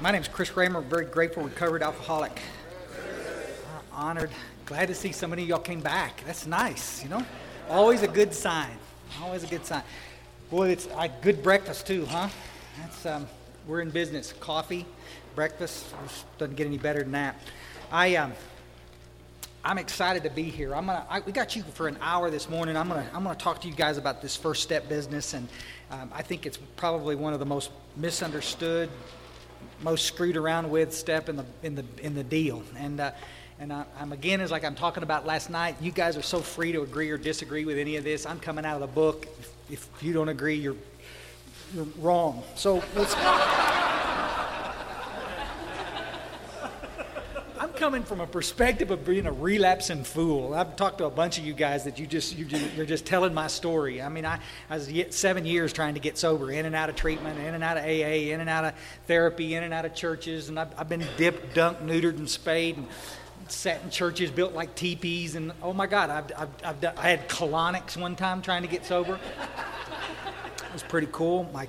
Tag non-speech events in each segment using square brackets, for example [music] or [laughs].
My name is Chris Raymer. Very grateful, recovered alcoholic. Uh, honored. Glad to see so many of y'all came back. That's nice, you know? Always a good sign. Always a good sign. Boy, it's a good breakfast, too, huh? That's, um, we're in business. Coffee, breakfast, doesn't get any better than that. I, um, I'm excited to be here. I'm gonna. I, we got you for an hour this morning. I'm gonna. I'm gonna talk to you guys about this first step business, and um, I think it's probably one of the most misunderstood, most screwed around with step in the in the in the deal. And uh, and I, am again, as like I'm talking about last night. You guys are so free to agree or disagree with any of this. I'm coming out of the book. If, if you don't agree, you're you're wrong. So let's. Coming from a perspective of being a relapsing fool. I've talked to a bunch of you guys that you just you just, you're just telling my story. I mean, I, I was seven years trying to get sober, in and out of treatment, in and out of AA, in and out of therapy, in and out of churches, and I've, I've been dipped, dunked, neutered, and spayed, and sat in churches built like teepees, and oh my God, I've, I've, I've done, I had colonics one time trying to get sober. it was pretty cool. My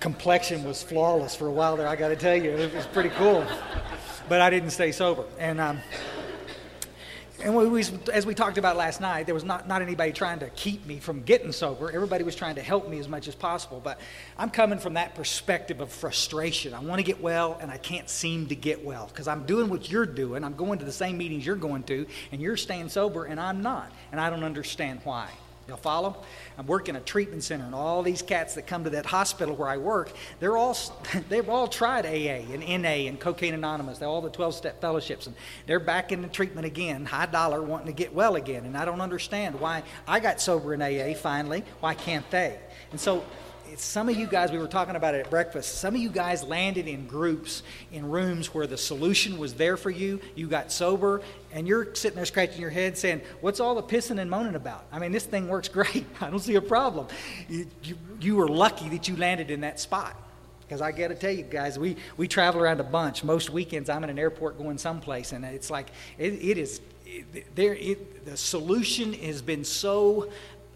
complexion was flawless for a while there. I got to tell you, it was pretty cool but I didn't stay sober. And um, and we, we, as we talked about last night, there was not, not anybody trying to keep me from getting sober. Everybody was trying to help me as much as possible. But I'm coming from that perspective of frustration. I want to get well, and I can't seem to get well because I'm doing what you're doing. I'm going to the same meetings you're going to, and you're staying sober, and I'm not. And I don't understand why. Y'all follow? I'm working a treatment center, and all these cats that come to that hospital where I work, they're all [laughs] they've all tried AA and NA and Cocaine Anonymous, all the 12-step fellowships, and they're back in the treatment again, high dollar, wanting to get well again. And I don't understand why I got sober in AA finally. Why can't they? And so some of you guys, we were talking about it at breakfast, some of you guys landed in groups, in rooms where the solution was there for you. You got sober, and you're sitting there scratching your head saying, What's all the pissing and moaning about? I mean, this thing works [laughs] great. I don't see a problem. You, you, you were lucky that you landed in that spot. Because I got to tell you guys, we, we travel around a bunch. Most weekends, I'm in an airport going someplace, and it's like, it, it is, there, it, the solution has been so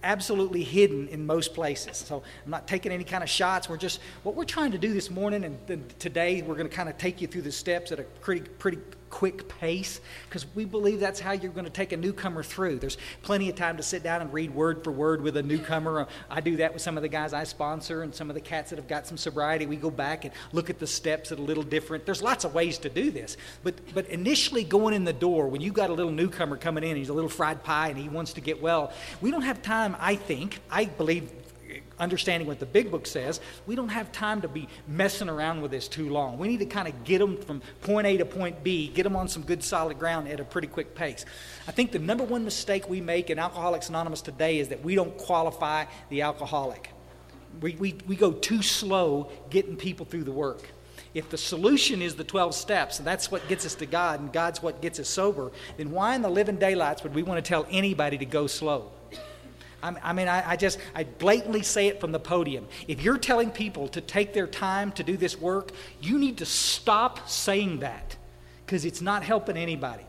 absolutely hidden in most places. So I'm not taking any kind of shots. We're just what we're trying to do this morning and today we're going to kind of take you through the steps at a pretty pretty quick pace because we believe that's how you're going to take a newcomer through. There's plenty of time to sit down and read word for word with a newcomer. I do that with some of the guys I sponsor and some of the cats that have got some sobriety. We go back and look at the steps at a little different. There's lots of ways to do this. But but initially going in the door when you got a little newcomer coming in, he's a little fried pie and he wants to get well, we don't have time, I think, I believe understanding what the big book says, we don't have time to be messing around with this too long. We need to kind of get them from point A to point B, get them on some good solid ground at a pretty quick pace. I think the number one mistake we make in Alcoholics Anonymous today is that we don't qualify the alcoholic. We, we, we go too slow getting people through the work. If the solution is the 12 steps, and that's what gets us to God, and God's what gets us sober, then why in the living daylights would we want to tell anybody to go slow? I mean, I, I, just, I blatantly say it from the podium. If you're telling people to take their time to do this work, you need to stop saying that because it's not helping anybody.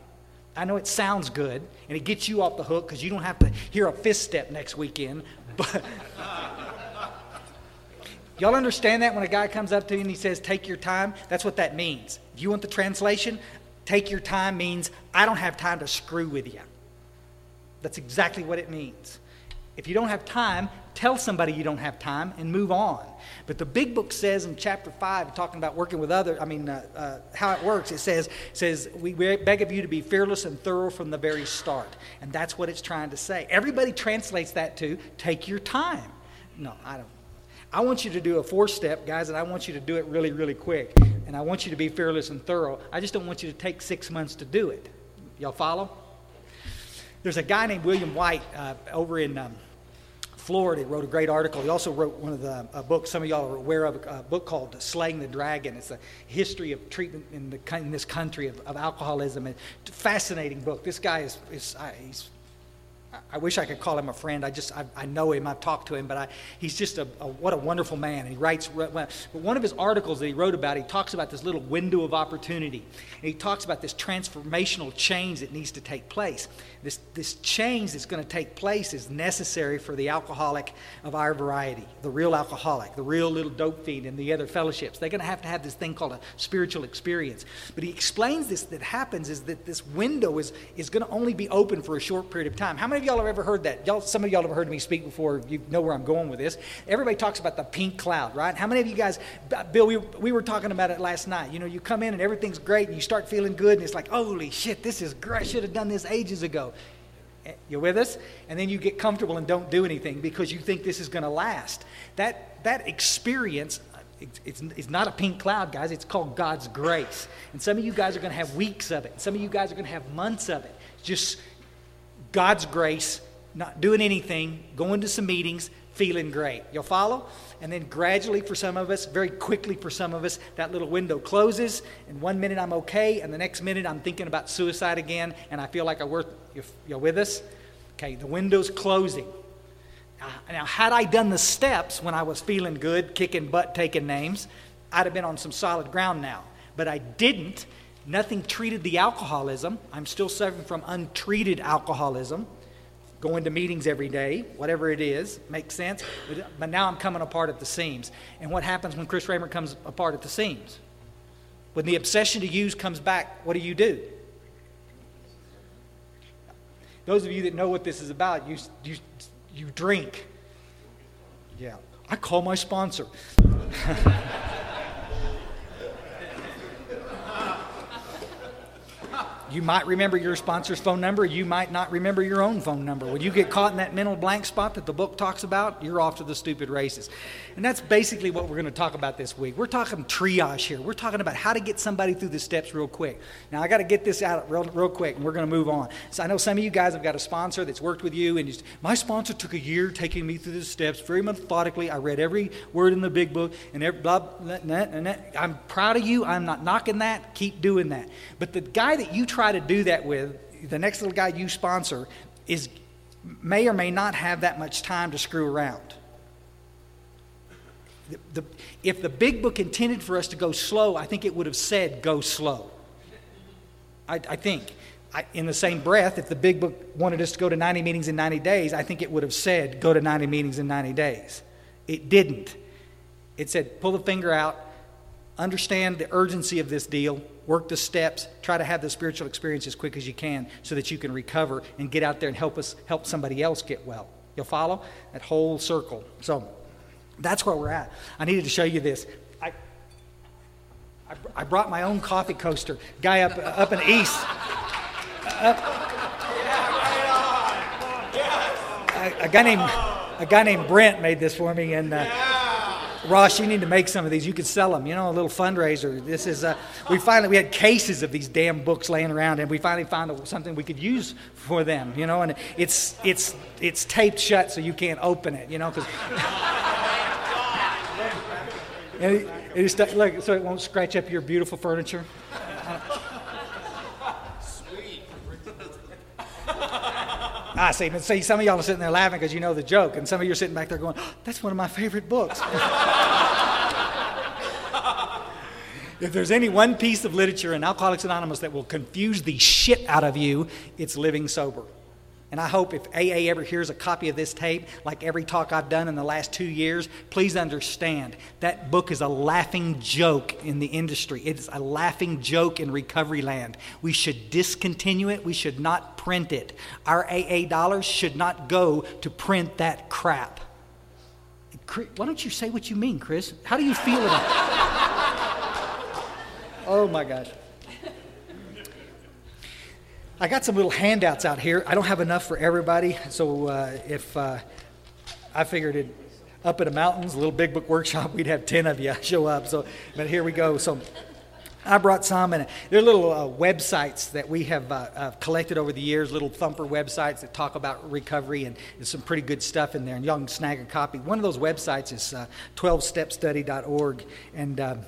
I know it sounds good and it gets you off the hook because you don't have to hear a fifth step next weekend, [laughs] but. Y'all understand that when a guy comes up to you and he says, Take your time? That's what that means. If you want the translation, take your time means I don't have time to screw with you. That's exactly what it means. If you don't have time, tell somebody you don't have time and move on. But the big book says in chapter 5, talking about working with others, I mean, uh, uh, how it works, it says, says, We beg of you to be fearless and thorough from the very start. And that's what it's trying to say. Everybody translates that to take your time. No, I don't. I want you to do a four step, guys, and I want you to do it really, really quick. And I want you to be fearless and thorough. I just don't want you to take six months to do it. Y'all follow? There's a guy named William White uh, over in um, Florida. He wrote a great article. He also wrote one of the uh, books some of y'all are aware of, a book called Slaying the Dragon. It's a history of treatment in, the, in this country of, of alcoholism. a fascinating book. This guy is, is uh, he's I wish I could call him a friend. I just, I, I know him. I've talked to him, but I, he's just a, a, what a wonderful man. And he writes, but one of his articles that he wrote about, he talks about this little window of opportunity. And he talks about this transformational change that needs to take place. This, this change that's going to take place is necessary for the alcoholic of our variety, the real alcoholic, the real little dope fiend, and the other fellowships. They're going to have to have this thing called a spiritual experience. But he explains this that happens is that this window is, is going to only be open for a short period of time. How many of y'all have ever heard that? Y'all, some of y'all have heard me speak before. You know where I'm going with this. Everybody talks about the pink cloud, right? How many of you guys, Bill, we, we were talking about it last night. You know, you come in and everything's great and you start feeling good and it's like, holy shit, this is great. I should have done this ages ago. Eh, you with us? And then you get comfortable and don't do anything because you think this is going to last. That, that experience it's, it's, it's, not a pink cloud, guys. It's called God's grace. And some of you guys are going to have weeks of it. Some of you guys are going to have months of it. Just God's grace, not doing anything, going to some meetings, feeling great. You'll follow? And then gradually, for some of us, very quickly for some of us, that little window closes. And one minute I'm okay, and the next minute I'm thinking about suicide again, and I feel like I work. You're with us? Okay, the window's closing. Now, had I done the steps when I was feeling good, kicking butt, taking names, I'd have been on some solid ground now. But I didn't. Nothing treated the alcoholism. I'm still suffering from untreated alcoholism going to meetings every day, whatever it is, makes sense. But, but now I'm coming apart at the seams. And what happens when Chris Raymer comes apart at the seams? When the obsession to use comes back, what do you do? Those of you that know what this is about, you, you, you drink. Yeah. I call my sponsor. [laughs] You might remember your sponsor's phone number. You might not remember your own phone number. When you get caught in that mental blank spot that the book talks about, you're off to the stupid races. And that's basically what we're going to talk about this week. We're talking triage here. We're talking about how to get somebody through the steps real quick. Now, I got to get this out real, real quick, and we're going to move on. So I know some of you guys have got a sponsor that's worked with you, and my sponsor took a year taking me through the steps very methodically. I read every word in the big book, and every blah, blah, blah, blah. I'm proud of you. I'm not knocking that. Keep doing that. But the guy that you try try to do that with, the next little guy you sponsor, is may or may not have that much time to screw around. The, the, if the big book intended for us to go slow, I think it would have said go slow. I, I think. I, in the same breath, if the big book wanted us to go to 90 meetings in 90 days, I think it would have said go to 90 meetings in 90 days. It didn't. It said pull the finger out, understand the urgency of this deal, work the steps, try to have the spiritual experience as quick as you can so that you can recover and get out there and help us help somebody else get well. You'll follow that whole circle. So that's where we're at. I needed to show you this. I I, I brought my own coffee coaster. Guy up up in the east. Uh, a, a, guy named a guy named Brent made this for me and. Uh, Ross, you need to make some of these. You could sell them. You know, a little fundraiser. This is. Uh, we finally we had cases of these damn books laying around, and we finally found something we could use for them. You know, and it's it's it's taped shut so you can't open it. You know, because. [laughs] and it, it is, look, so it won't scratch up your beautiful furniture. I see. But see, some of y'all are sitting there laughing because you know the joke, and some of you are sitting back there going, oh, "That's one of my favorite books." if there's any one piece of literature in Alcoholics Anonymous that will confuse the shit out of you, it's living sober. And I hope if AA ever hears a copy of this tape, like every talk I've done in the last two years, please understand that book is a laughing joke in the industry. It's a laughing joke in recovery land. We should discontinue it. We should not print it. Our AA dollars should not go to print that crap. Why don't you say what you mean, Chris? How do you feel about it? [laughs] Oh my gosh. I got some little handouts out here. I don't have enough for everybody, so uh, if uh, I figured it up in the mountains, a little big book workshop, [laughs] we'd have 10 of you show up. So, but here we go. So I brought some, and they're little uh, websites that we have uh, uh, collected over the years, little thumper websites that talk about recovery, and there's some pretty good stuff in there, and y'all can snag a copy. One of those websites is uh, 12stepstudy.org, and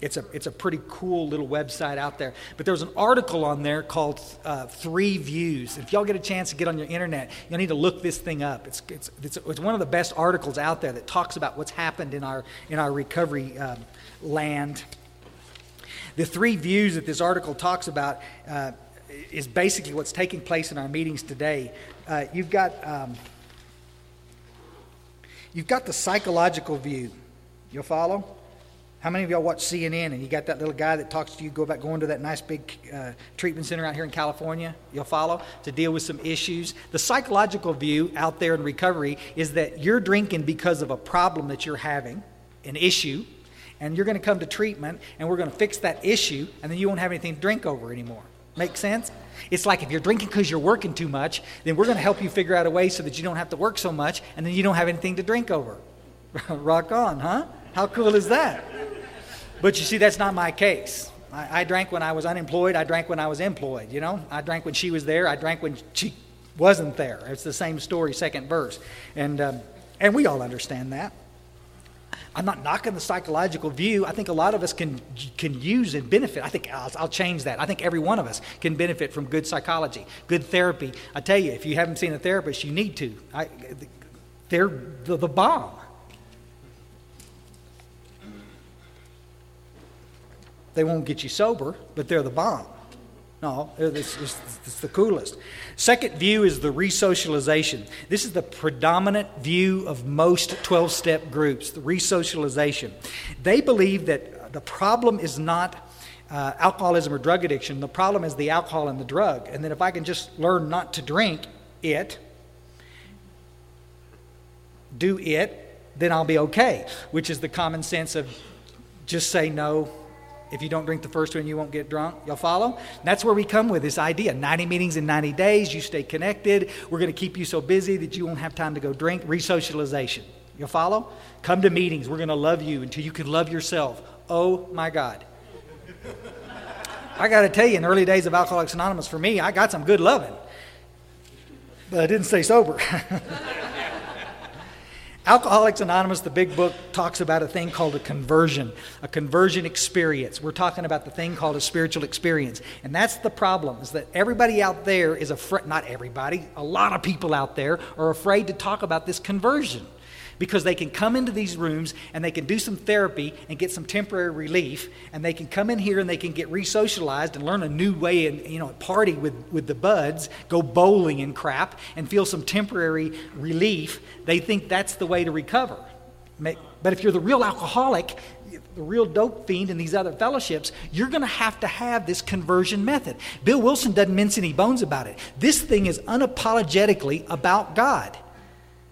it's a, it's a pretty cool little website out there. But there's an article on there called uh, Three Views. If y'all get a chance to get on your internet, you'll need to look this thing up. It's, it's, it's, it's one of the best articles out there that talks about what's happened in our, in our recovery um, land. The three views that this article talks about uh, is basically what's taking place in our meetings today. Uh, you've got. Um, you've got the psychological view. You'll follow? How many of y'all watch CNN and you got that little guy that talks to you go about going to that nice big uh, treatment center out here in California? You'll follow to deal with some issues. The psychological view out there in recovery is that you're drinking because of a problem that you're having, an issue, and you're going to come to treatment and we're going to fix that issue and then you won't have anything to drink over anymore. Make sense? It's like if you're drinking because you're working too much, then we're going to help you figure out a way so that you don't have to work so much and then you don't have anything to drink over. [laughs] Rock on, huh? How cool is that? But you see, that's not my case. I, I, drank when I was unemployed. I drank when I was employed. You know, I drank when she was there. I drank when she wasn't there. It's the same story, second verse, and um, and we all understand that. I'm not knocking the psychological view. I think a lot of us can can use and benefit. I think I'll, I'll, change that. I think every one of us can benefit from good psychology, good therapy. I tell you, if you haven't seen a therapist, you need to. I, they're the, the bomb. They won't get you sober, but they're the bomb. No, it's, it's, it's, the coolest. Second view is the resocialization. This is the predominant view of most 12 step groups, the resocialization. They believe that the problem is not uh, alcoholism or drug addiction, the problem is the alcohol and the drug. And that if I can just learn not to drink it, do it, then I'll be okay, which is the common sense of just say no, if you don't drink the first one, you won't get drunk. Y'all follow? That's where we come with this idea 90 meetings in 90 days. You stay connected. We're going to keep you so busy that you won't have time to go drink. Resocialization. You'll follow? Come to meetings. We're going to love you until you can love yourself. Oh my God. I got to tell you, in the early days of Alcoholics Anonymous, for me, I got some good loving. But I didn't stay sober. [laughs] Alcoholics Anonymous, the big book, talks about a thing called a conversion, a conversion experience. We're talking about the thing called a spiritual experience. And that's the problem, is that everybody out there is afraid, not everybody, a lot of people out there are afraid to talk about this conversion because they can come into these rooms and they can do some therapy and get some temporary relief and they can come in here and they can get re-socialized and learn a new way and you know party with, with the buds go bowling and crap and feel some temporary relief they think that's the way to recover but if you're the real alcoholic the real dope fiend in these other fellowships, you're going to have to have this conversion method. Bill Wilson doesn't mince any bones about it. This thing is unapologetically about God.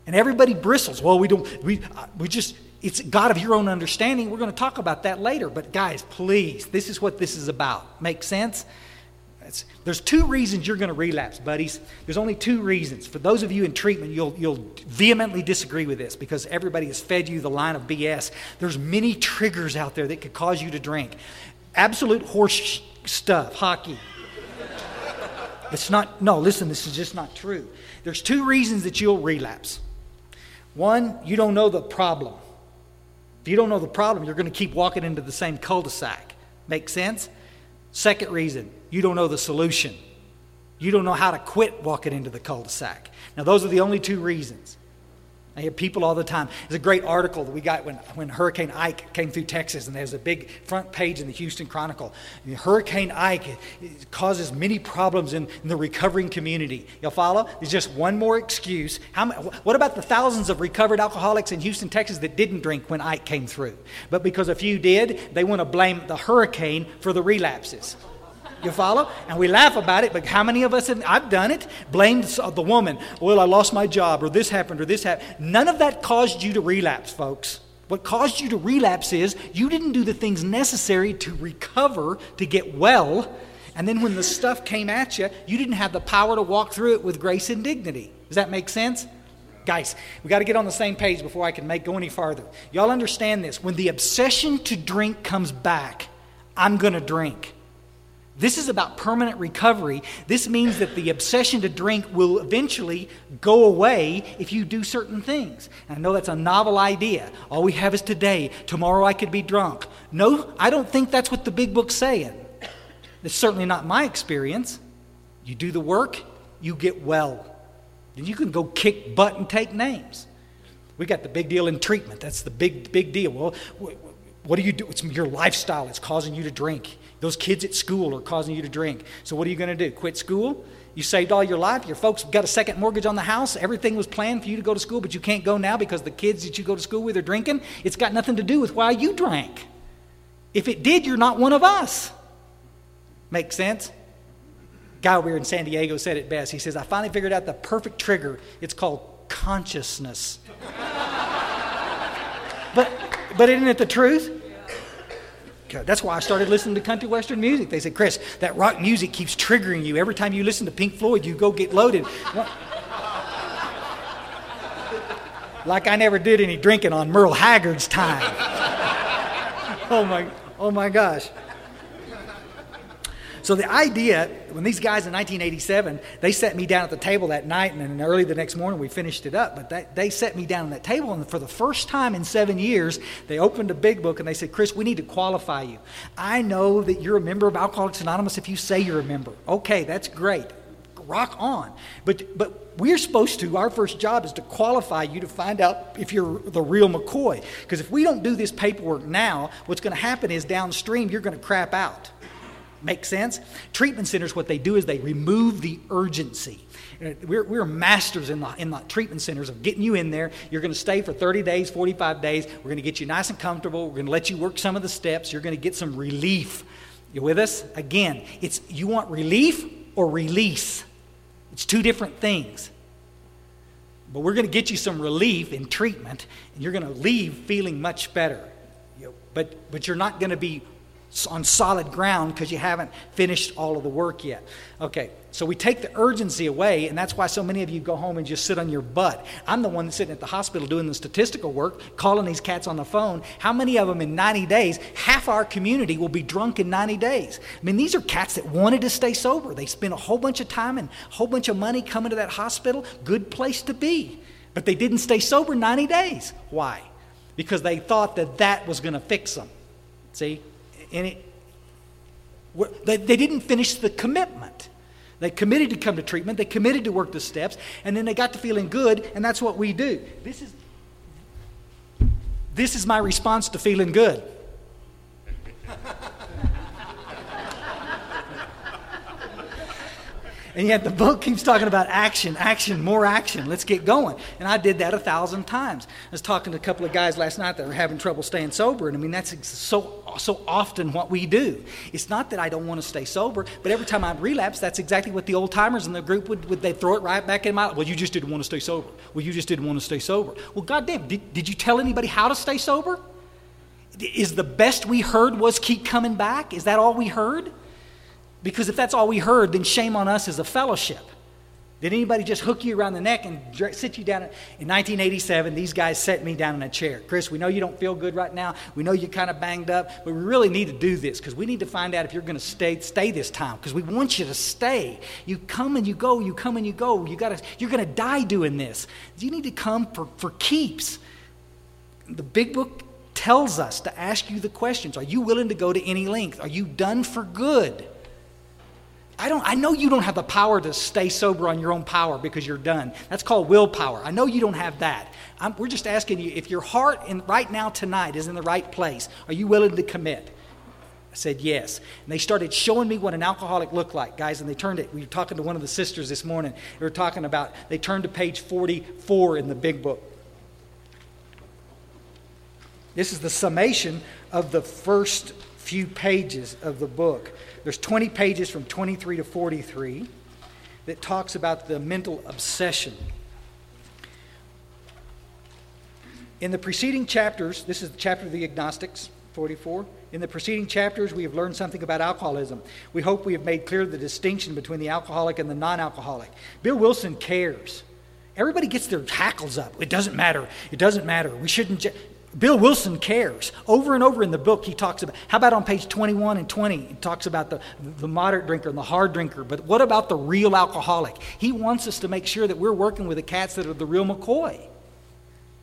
And everybody bristles. Well, we don't, we, uh, we just, it's God of your own understanding. We're going to talk about that later. But guys, please, this is what this is about. Make sense? There's two reasons you're going to relapse, buddies. There's only two reasons. For those of you in treatment, you'll, you'll vehemently disagree with this because everybody has fed you the line of BS. There's many triggers out there that could cause you to drink. Absolute horse stuff, hockey. It's not, no, listen, this is just not true. There's two reasons that you'll relapse. One, you don't know the problem. If you don't know the problem, you're going to keep walking into the same cul de sac. Make sense? Second reason, you don't know the solution. You don't know how to quit walking into the cul de sac. Now, those are the only two reasons. I hear people all the time. There's a great article that we got when, when Hurricane Ike came through Texas, and there's a big front page in the Houston Chronicle. Hurricane Ike causes many problems in, in, the recovering community. Y'all follow? There's just one more excuse. How, what about the thousands of recovered alcoholics in Houston, Texas that didn't drink when Ike came through? But because a few did, they want to blame the hurricane for the relapses. You follow? And we laugh about it, but how many of us have, I've done it, blamed the woman. Well, I lost my job, or this happened, or this happened. None of that caused you to relapse, folks. What caused you to relapse is you didn't do the things necessary to recover, to get well. And then when the stuff came at you, you didn't have the power to walk through it with grace and dignity. Does that make sense? Guys, we got to get on the same page before I can make go any farther. Y'all understand this. When the obsession to drink comes back, I'm going to drink. This is about permanent recovery. This means that the obsession to drink will eventually go away if you do certain things. And I know that's a novel idea. All we have is today. Tomorrow I could be drunk. No, I don't think that's what the big book's saying. It's certainly not my experience. You do the work, you get well. Then you can go kick butt and take names. We got the big deal in treatment. That's the big, big deal. Well, what do you do? It's your lifestyle. It's causing you to drink. Those kids at school are causing you to drink. So what are you going to do? Quit school? You saved all your life. Your folks got a second mortgage on the house. Everything was planned for you to go to school, but you can't go now because the kids that you go to school with are drinking. It's got nothing to do with why you drank. If it did, you're not one of us. Make sense? Guy we were in San Diego said it best. He says, I finally figured out the perfect trigger. It's called consciousness. [laughs] but, but isn't it the truth? That's why I started listening to country western music. They said, Chris, that rock music keeps triggering you. Every time you listen to Pink Floyd, you go get loaded. like I never did any drinking on Merle Haggard's time. [laughs] oh my, oh my gosh. So the idea, when these guys in 1987, they set me down at the table that night, and then early the next morning we finished it up. But they, they set me down at that table, and for the first time in seven years, they opened a big book and they said, Chris, we need to qualify you. I know that you're a member of Alcoholics Anonymous if you say you're a member. Okay, that's great. Rock on. But, but we're supposed to, our first job is to qualify you to find out if you're the real McCoy. Because if we don't do this paperwork now, what's going to happen is downstream you're going to crap out. Make sense? Treatment centers, what they do is they remove the urgency. Uh, we're, we're masters in the, in the treatment centers of getting you in there. You're going to stay for 30 days, 45 days. We're going to get you nice and comfortable. We're going to let you work some of the steps. You're going to get some relief. You with us? Again, it's you want relief or release. It's two different things. But we're going to get you some relief in treatment, and you're going to leave feeling much better. But, but you're not going to be on solid ground because you haven't finished all of the work yet. Okay, so we take the urgency away, and that's why so many of you go home and just sit on your butt. I'm the one sitting at the hospital doing the statistical work, calling these cats on the phone. How many of them in 90 days, half our community will be drunk in 90 days? I mean, these are cats that wanted to stay sober. They spent a whole bunch of time and a whole bunch of money coming to that hospital. Good place to be. But they didn't stay sober 90 days. Why? Because they thought that that was going to fix them. See? And it, they, they didn't finish the commitment. They committed to come to treatment, they committed to work the steps, and then they got to feeling good, and that's what we do. This is, this is my response to feeling good. [laughs] And yet the book keeps talking about action, action, more action. Let's get going. And I did that a thousand times. I was talking to a couple of guys last night that were having trouble staying sober. And I mean, that's so, so often what we do. It's not that I don't want to stay sober, but every time I'd relapse, that's exactly what the old timers in the group would, would they throw it right back in my, well, you just didn't want to stay sober. Well, you just didn't want to stay sober. Well, goddamn, did, did you tell anybody how to stay sober? Is the best we heard was keep coming back? Is that all we heard? Because if that's all we heard, then shame on us as a fellowship. Did anybody just hook you around the neck and sit you down? In 1987, these guys set me down in a chair. Chris, we know you don't feel good right now. We know you're kind of banged up, but we really need to do this because we need to find out if you're going to stay stay this time because we want you to stay. You come and you go, you come and you go. You got to you're going to die doing this. You need to come for, for keeps. The big book tells us to ask you the questions. Are you willing to go to any length? Are you done for good? I, don't, I know you don't have the power to stay sober on your own power because you're done. That's called willpower. I know you don't have that. I'm, we're just asking you if your heart in, right now tonight is in the right place, are you willing to commit? I said yes. And they started showing me what an alcoholic looked like, guys. And they turned it. We were talking to one of the sisters this morning. They were talking about, they turned to page 44 in the big book. This is the summation of the first few pages of the book. There's 20 pages from 23 to 43 that talks about the mental obsession. In the preceding chapters, this is the chapter of the agnostics, 44. In the preceding chapters, we have learned something about alcoholism. We hope we have made clear the distinction between the alcoholic and the non alcoholic. Bill Wilson cares. Everybody gets their hackles up. It doesn't matter. It doesn't matter. We shouldn't. Ju- Bill Wilson cares. Over and over in the book, he talks about, how about on page 21 and 20? He talks about the, the moderate drinker and the hard drinker. But what about the real alcoholic? He wants us to make sure that we're working with the cats that are the real McCoy.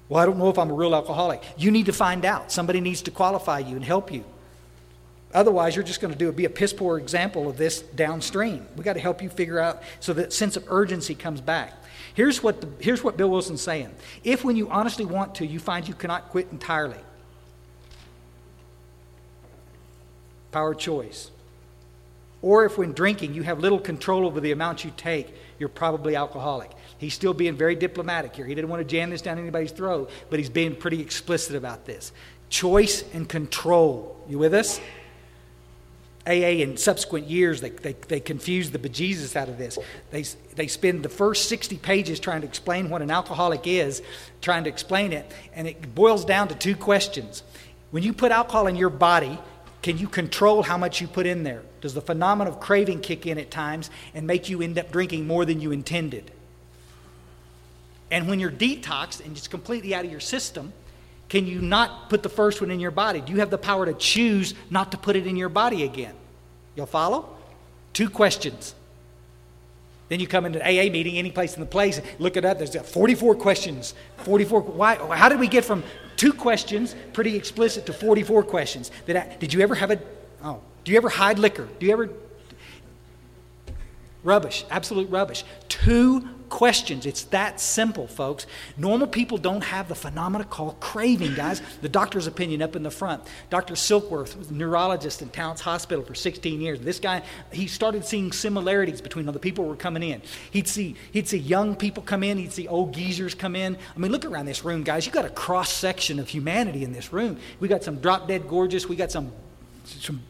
Well, I don't know if I'm a real alcoholic. You need to find out. Somebody needs to qualify you and help you. Otherwise, you're just going to do be a piss poor example of this downstream. We got to help you figure out so that sense of urgency comes back. Here's what, the, here's what Bill Wilson's saying. If when you honestly want to, you find you cannot quit entirely, power choice. Or if when drinking you have little control over the amount you take, you're probably alcoholic. He's still being very diplomatic here. He didn't want to jam this down anybody's throat, but he's being pretty explicit about this. Choice and control. You with us? AA in subsequent years, they, they, they confuse the bejesus out of this. They, they spend the first 60 pages trying to explain what an alcoholic is, trying to explain it, and it boils down to two questions. When you put alcohol in your body, can you control how much you put in there? Does the phenomenon of craving kick in at times and make you end up drinking more than you intended? And when you're detoxed and it's completely out of your system, can you not put the first one in your body? Do you have the power to choose not to put it in your body again? You'll follow? Two questions. Then you come into an AA meeting, any place in the place, look it up. There's 44 questions. 44. Why? How did we get from two questions, pretty explicit, to 44 questions? Did, I, did you ever have a? Oh, do you ever hide liquor? Do you ever? Rubbish. Absolute rubbish. Two questions. It's that simple, folks. Normal people don't have the phenomena called craving, guys. The doctor's opinion up in the front. Dr. Silkworth neurologist in Towns Hospital for 16 years. This guy, he started seeing similarities between the people who were coming in. He'd see, he'd see young people come in, he'd see old geezers come in. I mean, look around this room, guys. You got a cross section of humanity in this room. We got some drop dead gorgeous, we got some, some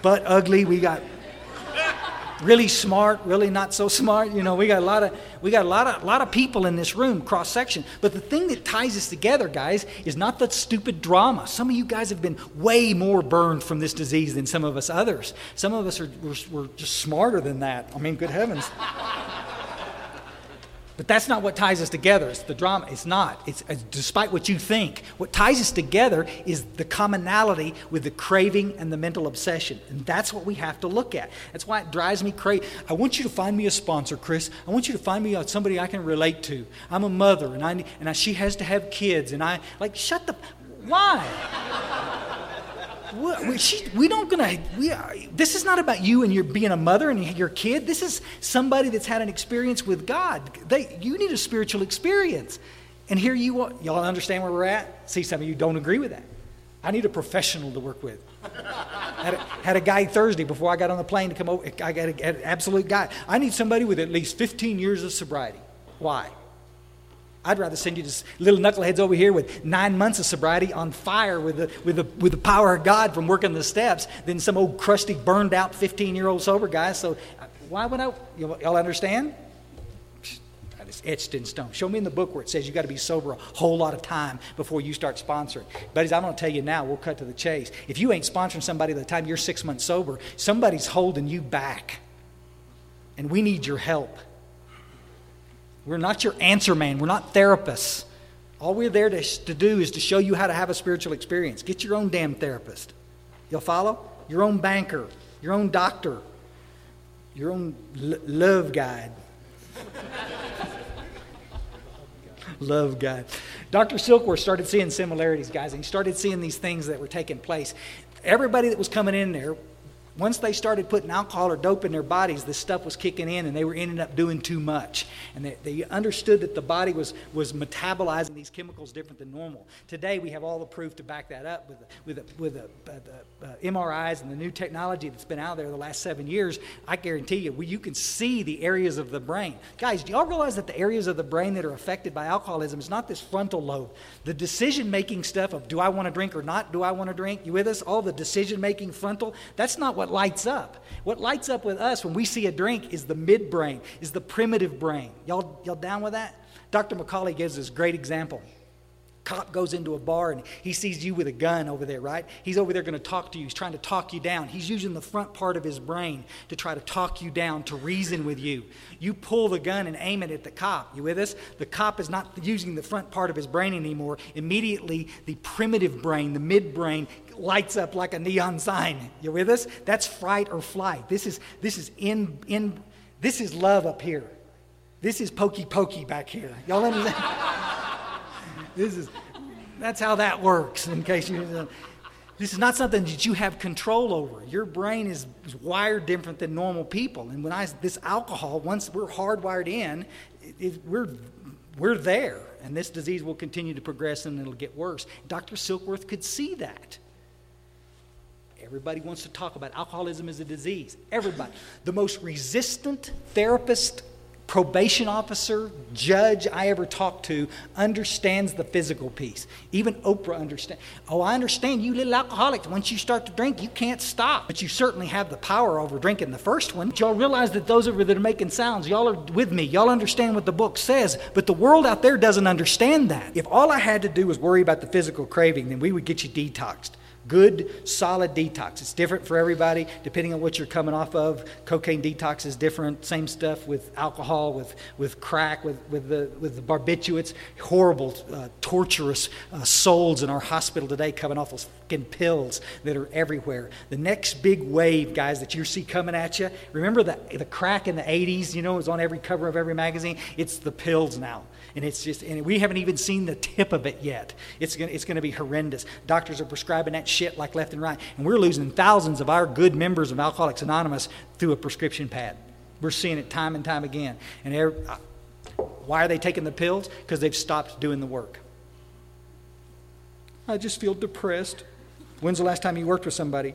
butt ugly, we got really smart, really not so [laughs] smart. You know, we got a lot of we got a lot of lot of people in this room, cross section. But the thing that ties us together, guys, is not the stupid drama. Some of you guys have been way more burned from this disease than some of us others. Some of us are we're, we're just smarter than that. I mean, good heavens. But that's not what ties us together. It's the drama. It's not. It's, it's, despite what you think. What ties us together is the commonality with the craving and the mental obsession. And that's what we have to look at. That's why it drives me crazy. I want you to find me a sponsor, Chris. I want you to find me uh, somebody I can relate to. I'm a mother, and, I, and I, she has to have kids. And I, like, shut the. Why? We, she, we don't gonna. We are, this is not about you and your being a mother and your kid. This is somebody that's had an experience with God. They, you need a spiritual experience, and here you are. Y'all understand where we're at? See, some of you don't agree with that. I need a professional to work with. [laughs] had, a, had a guy Thursday before I got on the plane to come over. I got an absolute guy. I need somebody with at least 15 years of sobriety. Why? I'd rather send you to little knuckleheads over here with nine months of sobriety on fire with the, with the, with the power of God from working the steps than some old crusty, burned out 15 year old sober guy. So, uh, why would I? Y'all understand? It's etched in stone. Show me in the book where it says you got to be sober a whole lot of time before you start sponsoring. Buddies, I'm going to tell you now, we'll cut to the chase. If you ain't sponsoring somebody by the time you're six months sober, somebody's holding you back. And we need your help. We're not your answer man. We're not therapists. All we're there to, to do is to show you how to have a spiritual experience. Get your own damn therapist. You'll follow? Your own banker, your own doctor, your own l- love guide. [laughs] love guide. Dr. Silkworth started seeing similarities, guys, and he started seeing these things that were taking place. Everybody that was coming in there once they started putting alcohol or dope in their bodies, this stuff was kicking in and they were ending up doing too much. And they, they understood that the body was, was metabolizing these chemicals different than normal. Today, we have all the proof to back that up with, with, with the, uh, the uh, MRIs and the new technology that's been out there the last seven years. I guarantee you, you can see the areas of the brain. Guys, do y'all realize that the areas of the brain that are affected by alcoholism is not this frontal lobe? The decision making stuff of do I want to drink or not, do I want to drink, you with us? All the decision making frontal, that's not what what lights up. What lights up with us when we see a drink is the midbrain, is the primitive brain. Y'all, y'all down with that? Dr. McCauley gives this great example. Cop goes into a bar and he sees you with a gun over there, right? He's over there going to talk to you. He's trying to talk you down. He's using the front part of his brain to try to talk you down, to reason with you. You pull the gun and aim it at the cop. You with us? The cop is not using the front part of his brain anymore. Immediately, the primitive brain, the midbrain, lights up like a neon sign. You with us? That's fright or flight. This is this is in in this is love up here. This is pokey pokey back here. Y'all understand? [laughs] this is that's how that works in case you this is not something that you have control over. Your brain is, is wired different than normal people. And when i this alcohol once we're hardwired in it, it, we're we're there. And this disease will continue to progress and it'll get worse. Dr silkworth could see that. Everybody wants to talk about alcoholism as a disease. Everybody. The most resistant therapist probation officer, judge I ever talked to understands the physical piece. Even Oprah understands. Oh, I understand you little alcoholic. Once you start to drink, you can't stop. But you certainly have the power over drinking the first one. Y'all realize that those of you that are making sounds, y'all are with me. Y'all understand what the book says. But the world out there doesn't understand that. If all I had to do was worry about the physical craving, then we would get you detoxed. Good, solid detox. It's different for everybody depending on what you're coming off of. Cocaine detox is different. Same stuff with alcohol, with, with crack, with, with, the, with the barbiturates. Horrible, uh, torturous uh, souls in our hospital today coming off those fucking pills that are everywhere. The next big wave, guys, that you see coming at you, remember the, the crack in the 80s, you know, it was on every cover of every magazine? It's the pills now and it's just and we haven't even seen the tip of it yet. It's going it's to be horrendous. Doctors are prescribing that shit like left and right. And we're losing thousands of our good members of alcoholics anonymous through a prescription pad. We're seeing it time and time again. And uh, why are they taking the pills? Because they've stopped doing the work. I just feel depressed. When's the last time you worked with somebody?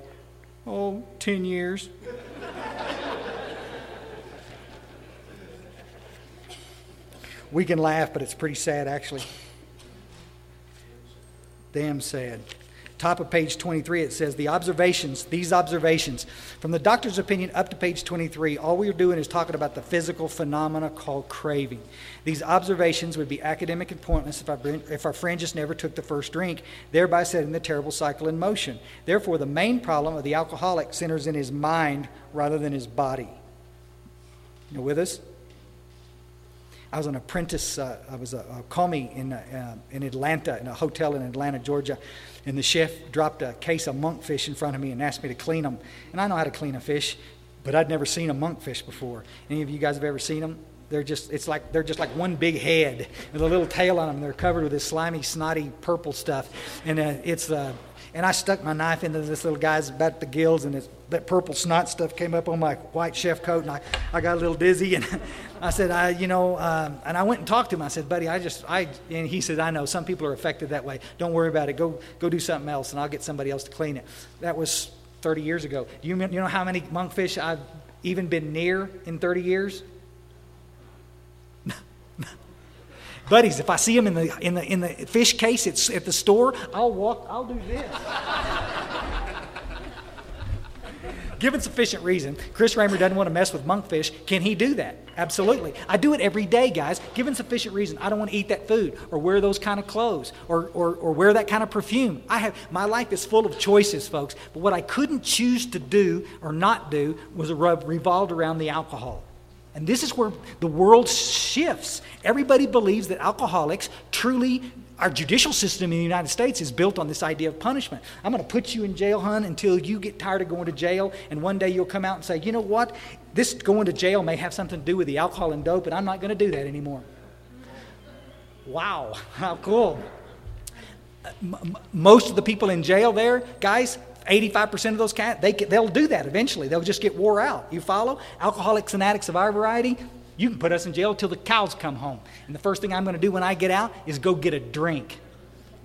Oh 10 years We can laugh, but it's pretty sad, actually. Damn sad. Top of page 23, it says, The observations, these observations, from the doctor's opinion up to page 23, all we are doing is talking about the physical phenomena called craving. These observations would be academic and pointless if our, if our friend just never took the first drink, thereby setting the terrible cycle in motion. Therefore, the main problem of the alcoholic centers in his mind rather than his body. You with us? I was an apprentice. Uh, I was a, a commis in, uh, in Atlanta, in a hotel in Atlanta, Georgia. And the chef dropped a case of monkfish in front of me and asked me to clean them. And I know how to clean a fish, but I'd never seen a monkfish before. Any of you guys have ever seen them? They're just, it's like, they're just like one big head with a little tail on them. They're covered with this slimy, snotty, purple stuff. And uh, it's, uh, and I stuck my knife into this little guy's about the gills, and this, that purple snot stuff came up on my white chef coat, and I, I got a little dizzy. And [laughs] I said, I, you know, um, and I went and talked to him. I said, buddy, I just, I, and he said, I know some people are affected that way. Don't worry about it. Go, go do something else, and I'll get somebody else to clean it. That was 30 years ago. Do you, you know how many monkfish I've even been near in 30 years? [laughs] Buddies, if I see them in the, in the, in the fish case it's at the store, I'll walk, I'll do this. [laughs] Given sufficient reason, Chris Raymer doesn't want to mess with monkfish. Can he do that? Absolutely. I do it every day, guys. Given sufficient reason, I don't want to eat that food or wear those kind of clothes or, or, or wear that kind of perfume. I have my life is full of choices, folks. But what I couldn't choose to do or not do was revolved around the alcohol. And this is where the world shifts. Everybody believes that alcoholics truly, our judicial system in the United States is built on this idea of punishment. I'm going to put you in jail, hun, until you get tired of going to jail. And one day you'll come out and say, you know what? This going to jail may have something to do with the alcohol and dope, and I'm not going to do that anymore. Wow, [laughs] how cool. Uh, most of the people in jail there, guys, 85% of those cats, they, they'll do that eventually. They'll just get wore out. You follow? Alcoholics and addicts of our variety, you can put us in jail till the cows come home. And the first thing I'm going to do when I get out is go get a drink.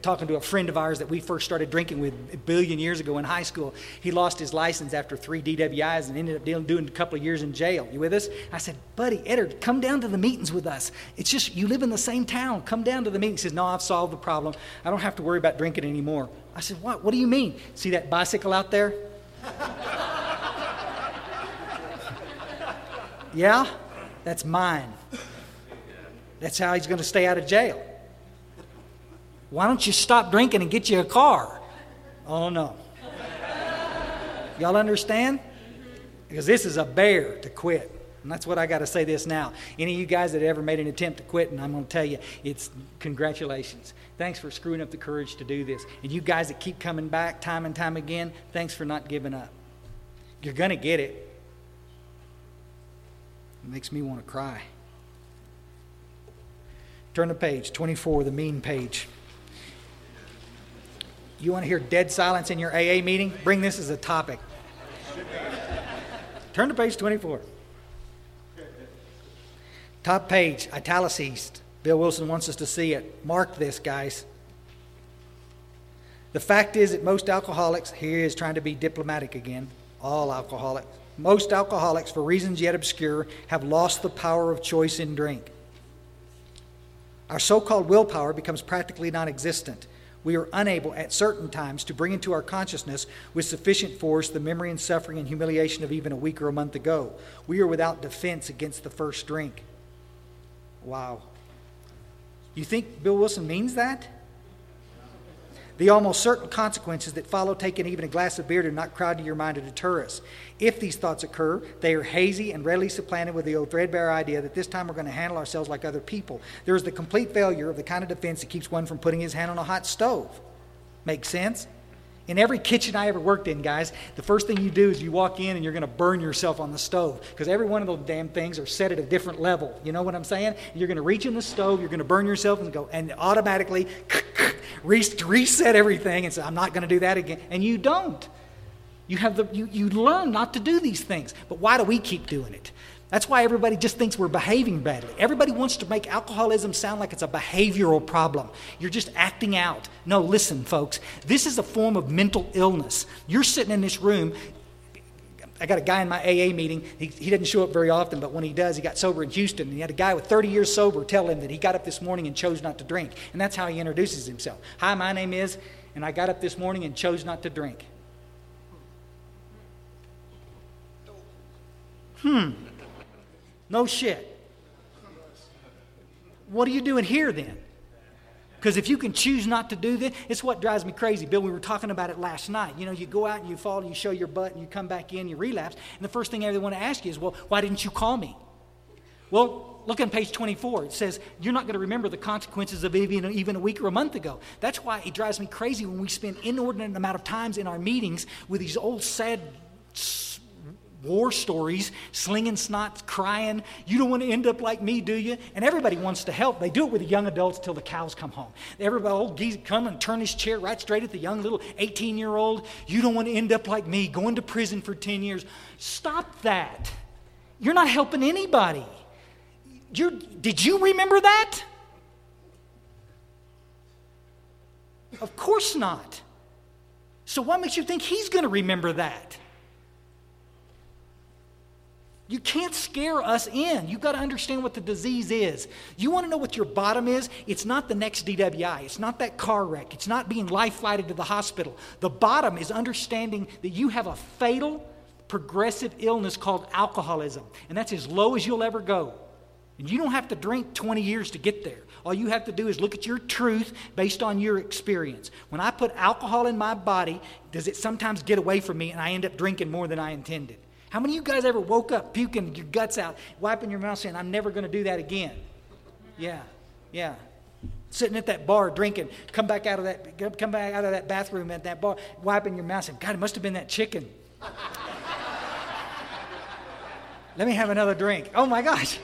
Talking to a friend of ours that we first started drinking with a billion years ago in high school. He lost his license after three DWIs and ended up doing a couple of years in jail. You with us? I said, Buddy, Eddard, come down to the meetings with us. It's just, you live in the same town. Come down to the meeting. He says, No, I've solved the problem. I don't have to worry about drinking anymore. I said, What? What do you mean? See that bicycle out there? [laughs] yeah? That's mine. That's how he's going to stay out of jail. Why don't you stop drinking and get you a car? Oh, no. Y'all understand? Because this is a bear to quit. And that's what I got to say this now. Any of you guys that ever made an attempt to quit, and I'm going to tell you, it's congratulations. Thanks for screwing up the courage to do this. And you guys that keep coming back time and time again, thanks for not giving up. You're going to get it. It makes me want to cry. Turn the page 24, the mean page. You want to hear dead silence in your AA meeting? Bring this as a topic. Turn to page 24. Top page, italicized. Bill Wilson wants us to see it. Mark this, guys. The fact is that most alcoholics, here is trying to be diplomatic again, all alcoholics, most alcoholics, for reasons yet obscure, have lost the power of choice in drink. Our so called willpower becomes practically non existent. We are unable at certain times to bring into our consciousness with sufficient force the memory and suffering and humiliation of even a week or a month ago. We are without defense against the first drink. Wow. You think Bill Wilson means that? The almost certain consequences that follow taking even a glass of beer do not crowd to your mind to deter us. If these thoughts occur, they are hazy and readily supplanted with the old threadbare idea that this time we're going to handle ourselves like other people. There is the complete failure of the kind of defense that keeps one from putting his hand on a hot stove. Make sense? In every kitchen I ever worked in, guys, the first thing you do is you walk in and you're going to burn yourself on the stove because every one of those damn things are set at a different level. You know what I'm saying? You're going to reach in the stove, you're going to burn yourself and go, and automatically [laughs] reset everything and say, I'm not going to do that again. And you don't. You, have the, you, you learn not to do these things. But why do we keep doing it? That's why everybody just thinks we're behaving badly. Everybody wants to make alcoholism sound like it's a behavioral problem. You're just acting out. No, listen, folks. This is a form of mental illness. You're sitting in this room. I got a guy in my AA meeting. He, he doesn't show up very often, but when he does, he got sober in Houston. And he had a guy with 30 years sober tell him that he got up this morning and chose not to drink. And that's how he introduces himself. Hi, my name is, and I got up this morning and chose not to drink. Hmm. No shit. What are you doing here then? Because if you can choose not to do this, it's what drives me crazy. Bill, we were talking about it last night. You know, you go out and you fall, and you show your butt, and you come back in, you relapse, and the first thing everyone want to ask you is, well, why didn't you call me? Well, look on page 24. It says, you're not going to remember the consequences of even, even a week or a month ago. That's why it drives me crazy when we spend inordinate amount of times in our meetings with these old sad war stories, slinging snots, crying. You don't want to end up like me, do you? And everybody wants to help. They do it with the young adults till the cows come home. Everybody, old geese come and turn his chair right straight at the young little 18 year old. You don't want to end up like me, going to prison for 10 years. Stop that. You're not helping anybody. You're, did you remember that? Of course not. So, what makes you think he's going to remember that? You can't scare us in. You've got to understand what the disease is. You want to know what your bottom is? It's not the next DWI. It's not that car wreck. It's not being life flighted to the hospital. The bottom is understanding that you have a fatal, progressive illness called alcoholism. And that's as low as you'll ever go. And you don't have to drink 20 years to get there. All you have to do is look at your truth based on your experience. When I put alcohol in my body, does it sometimes get away from me and I end up drinking more than I intended? How many of you guys ever woke up puking your guts out, wiping your mouth, saying, I'm never going to do that again? Yeah, yeah. Sitting at that bar drinking, come back out of that, come back out of that bathroom at that bar, wiping your mouth, saying, God, it must have been that chicken. [laughs] Let me have another drink. Oh my gosh.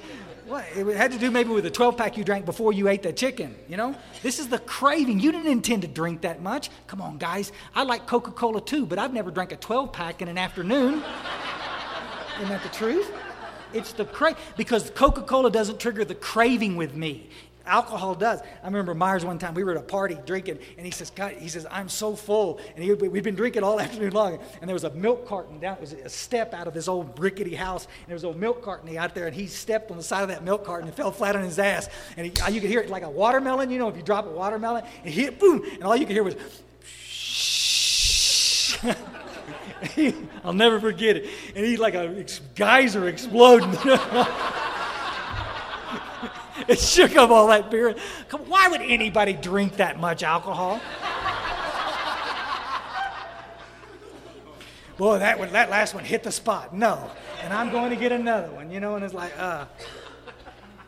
What? It had to do maybe with the 12 pack you drank before you ate that chicken, you know? This is the craving. You didn't intend to drink that much. Come on, guys. I like Coca Cola too, but I've never drank a 12 pack in an afternoon. [laughs] Isn't that the truth? It's the cra- because Coca Cola doesn't trigger the craving with me. Alcohol does. I remember Myers one time, we were at a party drinking, and he says, God, he says, I'm so full. And he, we'd been drinking all [laughs] afternoon long, and there was a milk carton down, it was a step out of this old rickety house, and there was a milk carton out there, and he stepped on the side of that milk carton and fell flat on his ass. And he, you could hear it like a watermelon, you know, if you drop a watermelon, and hit, boom, and all you could hear was. [laughs] [laughs] I'll never forget it. And he's like a geyser exploding. [laughs] it shook up all that beer. Come, why would anybody drink that much alcohol? Boy, that one, that last one hit the spot. No, and I'm going to get another one. You know, and it's like, uh,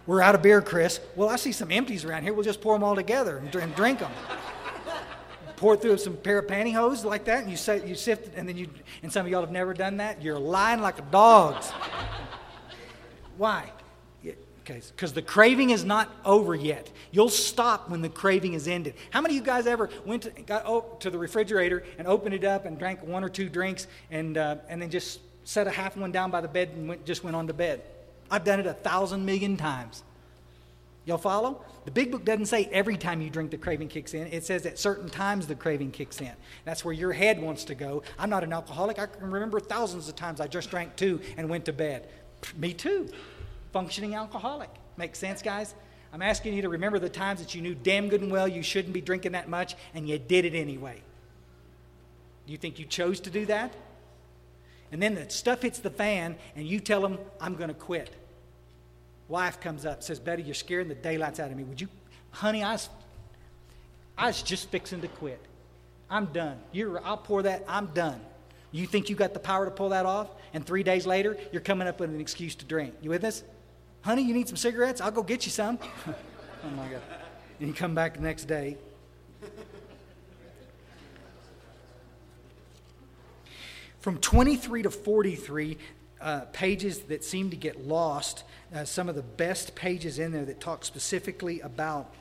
we're out of beer, Chris. Well, I see some empties around here. We'll just pour them all together and, and drink them. Pour through some pair of pantyhose like that, and you say you sift, and then you. And some of y'all have never done that. You're lying like a dog's. [laughs] Why? Okay, because the craving is not over yet. You'll stop when the craving is ended. How many of you guys ever went to, got oh, to the refrigerator and opened it up and drank one or two drinks and, uh, and then just set a half one down by the bed and went, just went on to bed? I've done it a thousand million times. Y'all follow? The big book doesn't say every time you drink the craving kicks in. It says at certain times the craving kicks in. That's where your head wants to go. I'm not an alcoholic. I can remember thousands of times I just drank two and went to bed. Me too. Functioning alcoholic. Make sense, guys? I'm asking you to remember the times that you knew damn good and well you shouldn't be drinking that much and you did it anyway. Do you think you chose to do that? And then the stuff hits the fan and you tell them, I'm going to quit wife comes up says, Betty, you're scaring the daylights out of me. Would you, honey, I was, I was just fixing to quit. I'm done. You're, I'll pour that, I'm done. You think you got the power to pull that off? And three days later, you're coming up with an excuse to drink. You with us? Honey, you need some cigarettes? I'll go get you some. [laughs] oh my God. And you come back the next day. From 23 to 43, uh, pages that seem to get lost, uh, some of the best pages in there that talk specifically about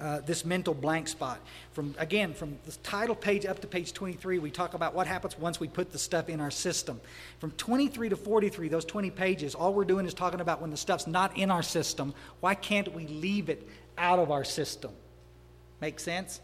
uh, this mental blank spot. From again, from the title page up to page 23, we talk about what happens once we put the stuff in our system. From 23 to 43, those 20 pages, all we're doing is talking about when the stuff's not in our system. Why can't we leave it out of our system? Make sense?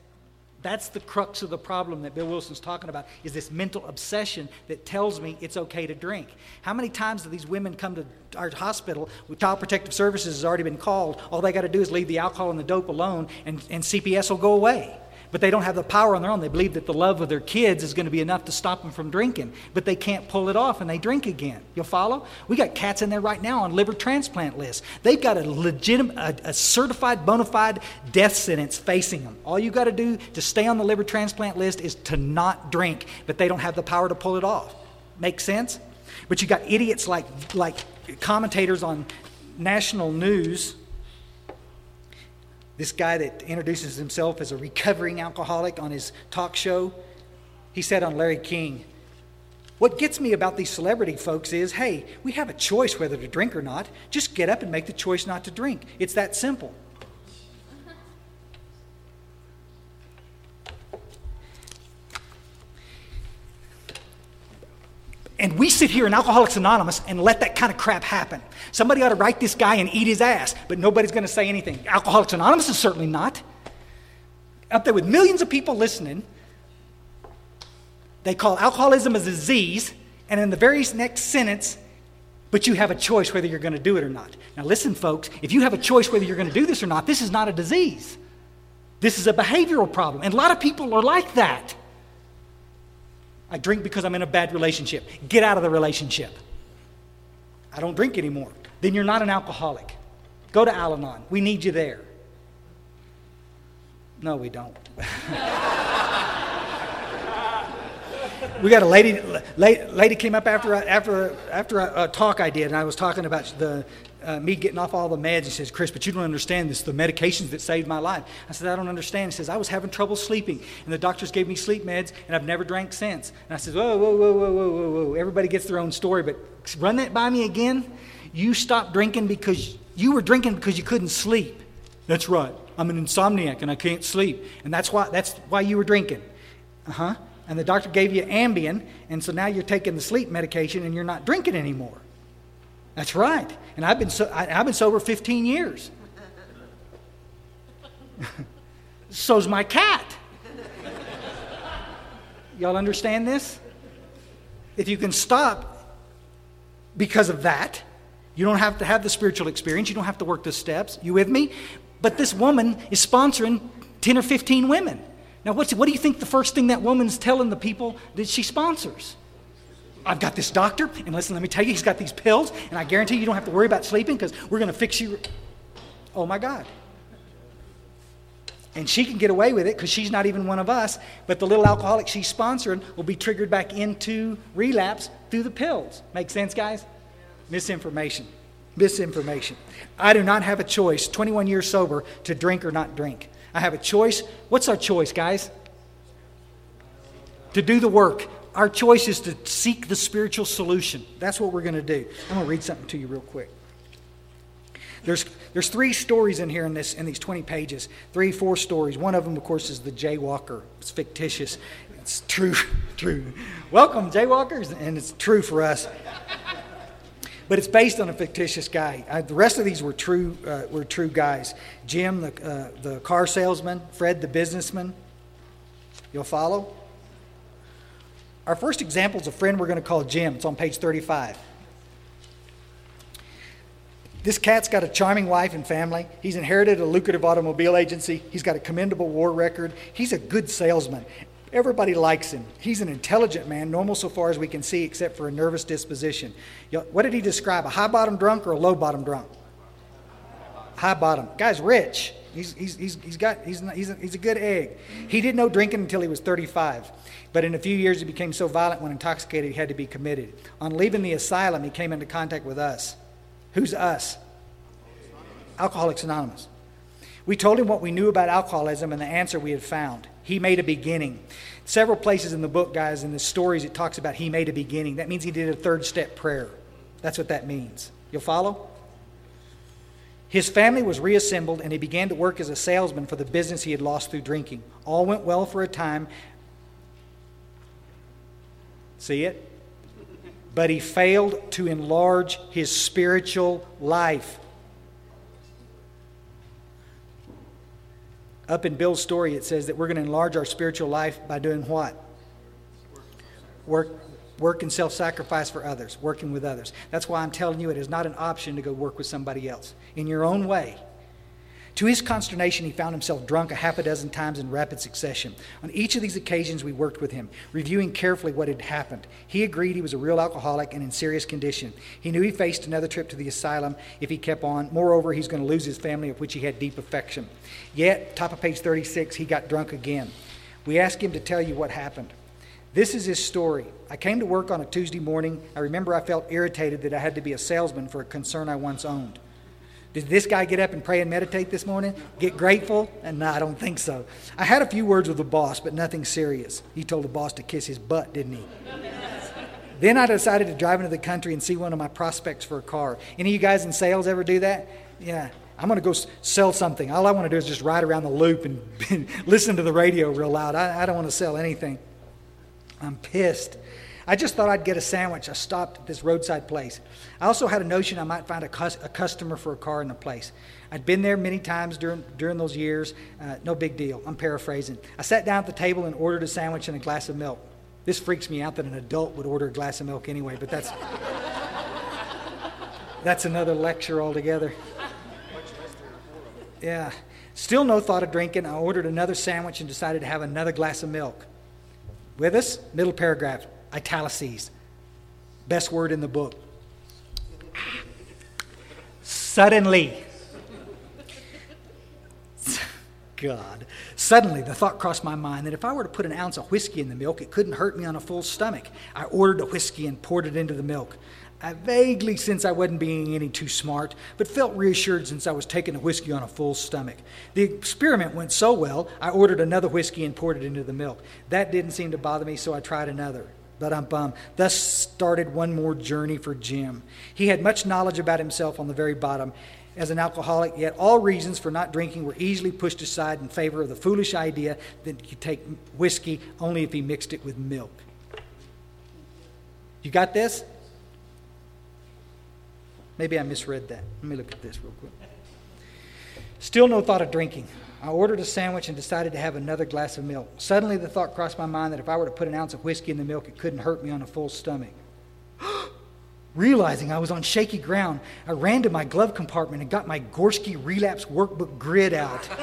That's the crux of the problem that Bill Wilson's talking about is this mental obsession that tells me it's okay to drink. How many times do these women come to our hospital with Child Protective Services has already been called? All they got to do is leave the alcohol and the dope alone and, and CPS will go away but they don't have the power on their own. They believe that the love of their kids is going to be enough to stop them from drinking, but they can't pull it off and they drink again. You'll follow? We got cats in there right now on liver transplant lists. They've got a legitimate, a, a certified, bona fide death sentence facing them. All you got to do to stay on the liver transplant list is to not drink, but they don't have the power to pull it off. Make sense? But you got idiots like, like commentators on national news this guy that introduces himself as a recovering alcoholic on his talk show, he said on Larry King, What gets me about these celebrity folks is hey, we have a choice whether to drink or not. Just get up and make the choice not to drink. It's that simple. And we sit here in Alcoholics Anonymous and let that kind of crap happen. Somebody ought to write this guy and eat his ass, but nobody's going to say anything. Alcoholics Anonymous is certainly not. Up there with millions of people listening, they call alcoholism a disease, and in the very next sentence, but you have a choice whether you're going to do it or not. Now, listen, folks, if you have a choice whether you're going to do this or not, this is not a disease. This is a behavioral problem. And a lot of people are like that. I drink because I'm in a bad relationship. Get out of the relationship. I don't drink anymore. Then you're not an alcoholic. Go to Al Anon. We need you there. No, we don't. [laughs] we got a lady, lady came up after, after, after a, a talk I did, and I was talking about the uh, me getting off all the meds. He says, Chris, but you don't understand this, the medications that saved my life. I said, I don't understand. He says, I was having trouble sleeping, and the doctors gave me sleep meds, and I've never drank since. And I said, whoa, whoa, whoa, whoa, whoa, whoa, whoa. Everybody gets their own story, but run that by me again. You stopped drinking because you were drinking because you couldn't sleep. That's right. I'm an insomniac and I can't sleep. And that's why, that's why you were drinking. Uh huh. And the doctor gave you Ambien, and so now you're taking the sleep medication and you're not drinking anymore. That's right. And I've been, so, I, have been sober 15 years. [laughs] So's my cat. Y'all understand this? If you can stop because of that, you don't have to have the spiritual experience. You don't have to work the steps. You with me? But this woman is sponsoring 10 or 15 women. Now, what's, what do you think the first thing that woman's telling the people that she sponsors? I've got this doctor, and listen, let me tell you, he's got these pills, and I guarantee you don't have to worry about sleeping because we're going to fix you. Oh my God. And she can get away with it because she's not even one of us. But the little alcoholic she's sponsoring will be triggered back into relapse through the pills. Make sense, guys? Misinformation. Misinformation. I do not have a choice, 21 years sober, to drink or not drink. I have a choice. What's our choice, guys? To do the work. Our choice is to seek the spiritual solution. That's what we're going to do. I'm going to read something to you real quick. There's, there's three stories in here in, this, in these 20 pages. Three, four stories. One of them, of course, is the jaywalker. It's fictitious. It's true. [laughs] True. Welcome, jaywalkers. And it's true for us. But it's based on a fictitious guy. I, the rest of these were true, uh, were true guys. Jim, the, uh, the car salesman. Fred, the businessman. You'll follow? Our first example is a friend we're going to call Jim. It's on page 35. This cat's got a charming wife and family. He's inherited a lucrative automobile agency. He's got a commendable war record. He's a good salesman. Everybody likes him. He's an intelligent man, normal so far as we can see, except for a nervous disposition. What did he describe? A high bottom drunk or a low bottom drunk? High bottom. Guy's rich. He's, he's, he's, he's, got, he's, he's, a, he's a good egg. He did no drinking until he was 35. But in a few years, he became so violent when intoxicated, he had to be committed. On leaving the asylum, he came into contact with us. Who's us? Alcoholics Anonymous. We told him what we knew about alcoholism and the answer we had found. He made a beginning. Several places in the book, guys, in the stories, it talks about he made a beginning. That means he did a third step prayer. That's what that means. You'll follow? His family was reassembled and he began to work as a salesman for the business he had lost through drinking. All went well for a time. See it? but he failed to enlarge his spiritual life. Up in Bill's story, it says that we're going to enlarge our spiritual life by doing what? Work, work and self sacrifice for others, working with others. That's why I'm telling you it is not an option to go work with somebody else. In your own way, to his consternation, he found himself drunk a half a dozen times in rapid succession. On each of these occasions, we worked with him, reviewing carefully what had happened. He agreed he was a real alcoholic and in serious condition. He knew he faced another trip to the asylum if he kept on. Moreover, he's going to lose his family, of which he had deep affection. Yet, top of page 36, he got drunk again. We asked him to tell you what happened. This is his story. I came to work on a Tuesday morning. I remember I felt irritated that I had to be a salesman for a concern I once owned. Did this guy get up and pray and meditate this morning? Get grateful? Uh, and no, I don't think so. I had a few words with the boss, but nothing serious. He told the boss to kiss his butt, didn't he? then I decided to drive into the country and see one of my prospects for a car. Any of you guys in sales ever do that? Yeah. I'm going to go sell something. All I want to do is just ride around the loop and, [laughs] listen to the radio real loud. I, I don't want to sell anything. I'm pissed. I just thought I'd get a sandwich. I stopped at this roadside place. I also had a notion I might find a, cus- a customer for a car in the place. I'd been there many times during, during those years. Uh, no big deal. I'm paraphrasing. I sat down at the table and ordered a sandwich and a glass of milk. This freaks me out that an adult would order a glass of milk anyway, but that's, [laughs] that's another lecture altogether. Yeah. Still no thought of drinking. I ordered another sandwich and decided to have another glass of milk. With us? Middle paragraph italicized. Best word in the book. Suddenly. God. Suddenly, the thought crossed my mind that if I were to put an ounce of whiskey in the milk, it couldn't hurt me on a full stomach. I ordered a whiskey and poured it into the milk. I vaguely sensed I wasn't being any too smart, but felt reassured since I was taking a whiskey on a full stomach. The experiment went so well, I ordered another whiskey and poured it into the milk. That didn't seem to bother me, so I tried another. But I'm bummed. Thus started one more journey for Jim. He had much knowledge about himself on the very bottom as an alcoholic, yet all reasons for not drinking were easily pushed aside in favor of the foolish idea that he could take whiskey only if he mixed it with milk. You got this? Maybe I misread that. Let me look at this real quick. Still no thought of drinking. I ordered a sandwich and decided to have another glass of milk. Suddenly, the thought crossed my mind that if I were to put an ounce of whiskey in the milk, it couldn't hurt me on a full stomach. [gasps] Realizing I was on shaky ground, I ran to my glove compartment and got my Gorski relapse workbook grid out. [laughs]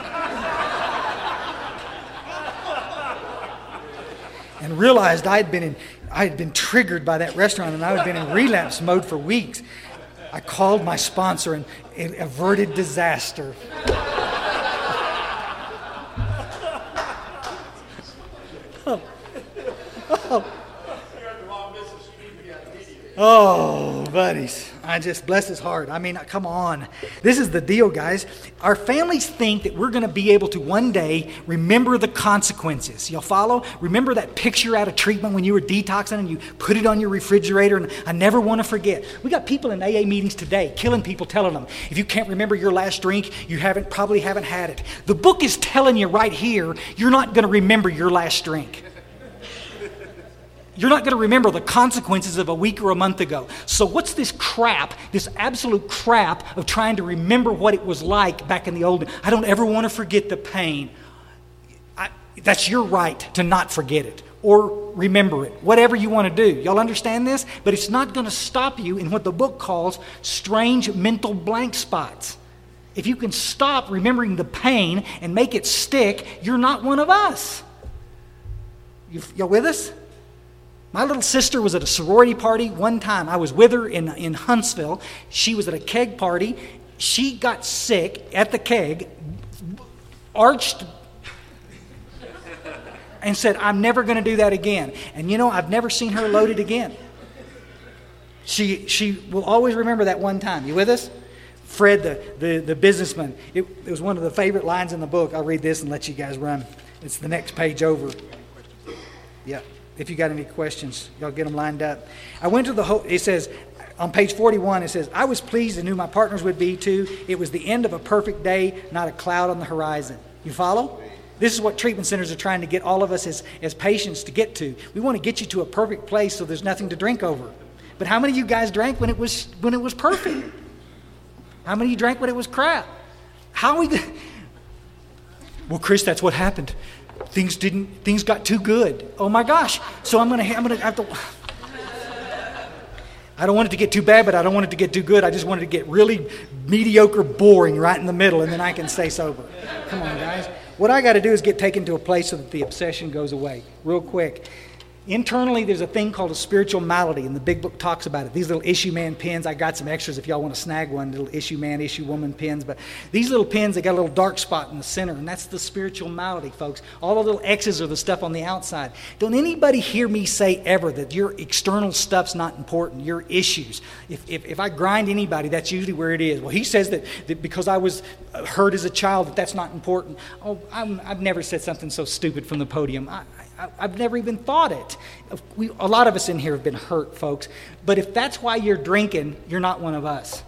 and realized I had been in, I had been triggered by that restaurant and I had been in relapse mode for weeks. I called my sponsor and it averted disaster. oh. [laughs] Oh. oh, buddies. I just bless his heart. I mean, come on. This is the deal, guys. Our families think that we're going to be able to one day remember the consequences. You'll follow? Remember that picture out of treatment when you were detoxing and you put it on your refrigerator, and I never want to forget. We got people in AA meetings today killing people, telling them, if you can't remember your last drink, you haven't probably haven't had it. The book is telling you right here, you're not going to remember your last drink. You're not going to remember the consequences of a week or a month ago. So, what's this crap, this absolute crap of trying to remember what it was like back in the old? I don't ever want to forget the pain. I, that's your right to not forget it or remember it, whatever you want to do. Y'all understand this? But it's not going to stop you in what the book calls strange mental blank spots. If you can stop remembering the pain and make it stick, you're not one of us. You, y'all with us? My little sister was at a sorority party one time. I was with her in, in Huntsville. She was at a keg party. She got sick at the keg, arched, and said, I'm never going to do that again. And you know, I've never seen her loaded again. She, she will always remember that one time. You with us? Fred, the, the, the businessman, it, it was one of the favorite lines in the book. I'll read this and let you guys run. It's the next page over. Yeah if you got any questions, y'all get them lined up. I went to the, ho- it says, on page 41, it says, I was pleased and knew my partners would be too. It was the end of a perfect day, not a cloud on the horizon. You follow? This is what treatment centers are trying to get all of us as, as patients to get to. We want to get you to a perfect place so there's nothing to drink over. But how many of you guys drank when it was, when it was perfect? How many of you drank when it was crap? How we. Well, Chris, that's what happened things didn't things got too good. Oh my gosh. So i'm gonna i'm gonna have to i don't want it to get too bad but i don't want it to get too good. I just want it to get really mediocre boring right in the middle and then i can stay sober come on guys. What i got to do is get taken to a place so that the obsession goes away. Real quick Internally, there's a thing called a spiritual malady, and the big book talks about it. These little issue man pins, I got some extras if y'all want to snag one, little issue man, issue woman pins. But these little pins, they got a little dark spot in the center, and that's the spiritual malady, folks. All the little X's are the stuff on the outside. Don't anybody hear me say ever that your external stuff's not important, your issues. If, if, if I grind anybody, that's usually where it is. Well, he says that, that because I was hurt as a child, that that's not important. Oh, i have never said something so stupid from the podium. I, I, have never even thought it. We, a lot of us in here have been hurt, folks. But if that's why you're drinking, you're not one of us.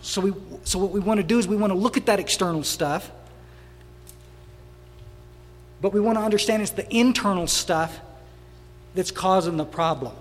So, we, so what we want to do is we want to look at that external stuff, but we want to understand it's the internal stuff that's causing the problem.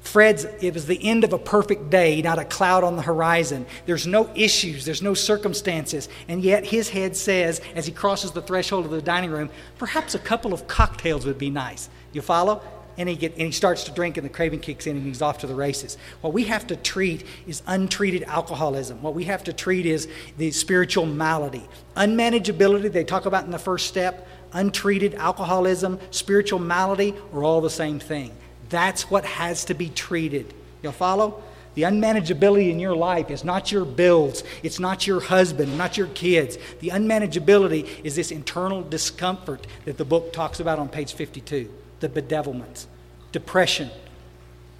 Fred's, it was the end of a perfect day, not a cloud on the horizon. There's no issues, there's no circumstances. And yet his head says, as he crosses the threshold of the dining room, perhaps a couple of cocktails would be nice. You follow? And he, get, and he starts to drink, and the craving kicks in, and he's off to the races. What we have to treat is untreated alcoholism. What we have to treat is the spiritual malady. Unmanageability, they talk about in the first step, untreated alcoholism, spiritual malady are all the same thing. That's what has to be treated. You'll follow? The unmanageability in your life is not your bills, it's not your husband, not your kids. The unmanageability is this internal discomfort that the book talks about on page 52 the bedevilments, depression,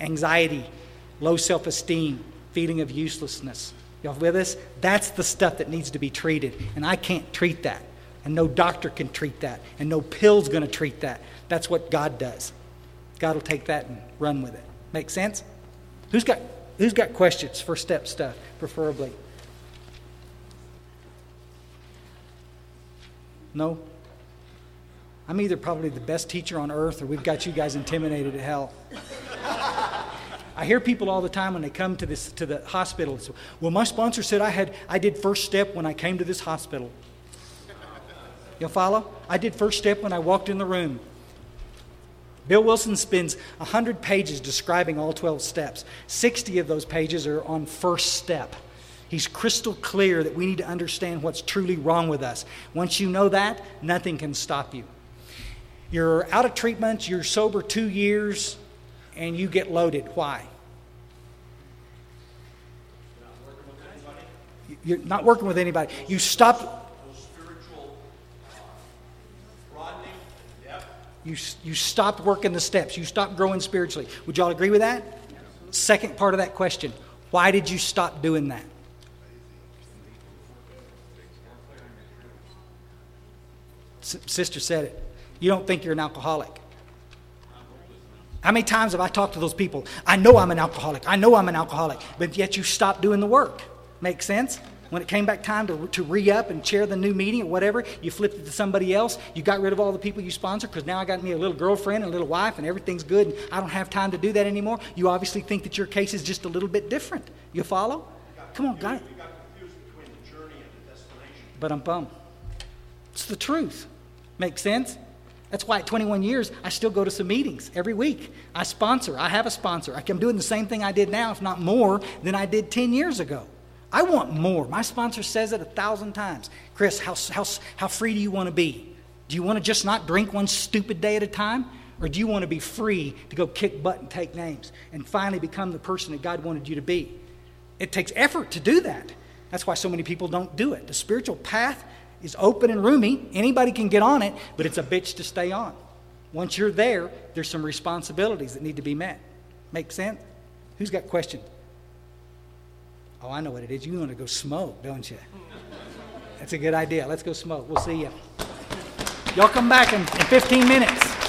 anxiety, low self esteem, feeling of uselessness. Y'all with us? That's the stuff that needs to be treated. And I can't treat that. And no doctor can treat that. And no pill's going to treat that. That's what God does. God will take that and run with it. Make sense? Who's got, who's got questions? First step stuff, preferably. No? I'm either probably the best teacher on earth or we've got you guys intimidated to hell. I hear people all the time when they come to this to the hospital. Well, my sponsor said I had I did first step when I came to this hospital. You'll follow? I did first step when I walked in the room. Bill Wilson spends 100 pages describing all 12 steps. 60 of those pages are on first step. He's crystal clear that we need to understand what's truly wrong with us. Once you know that, nothing can stop you. You're out of treatment, you're sober two years, and you get loaded. Why? You're not working with anybody. You stop You, you stopped working the steps. You stopped growing spiritually. Would y'all agree with that? Second part of that question why did you stop doing that? S- sister said it. You don't think you're an alcoholic. How many times have I talked to those people? I know I'm an alcoholic. I know I'm an alcoholic. But yet you stopped doing the work. Make sense? When it came back time to, to re up and chair the new meeting or whatever, you flipped it to somebody else. You got rid of all the people you sponsor because now I got me a little girlfriend and a little wife and everything's good and I don't have time to do that anymore. You obviously think that your case is just a little bit different. You follow? Come on, guys. But I'm bummed. It's the truth. Make sense? That's why at 21 years, I still go to some meetings every week. I sponsor. I have a sponsor. I'm doing the same thing I did now, if not more, than I did 10 years ago. I want more. My sponsor says it a thousand times. Chris, how, how, how free do you want to be? Do you want to just not drink one stupid day at a time? Or do you want to be free to go kick butt and take names and finally become the person that God wanted you to be? It takes effort to do that. That's why so many people don't do it. The spiritual path is open and roomy. Anybody can get on it, but it's a bitch to stay on. Once you're there, there's some responsibilities that need to be met. Make sense? Who's got questions? Oh, I know what it is. You want to go smoke, don't you? That's a good idea. Let's go smoke. We'll see you. Y'all come back in, in 15 minutes.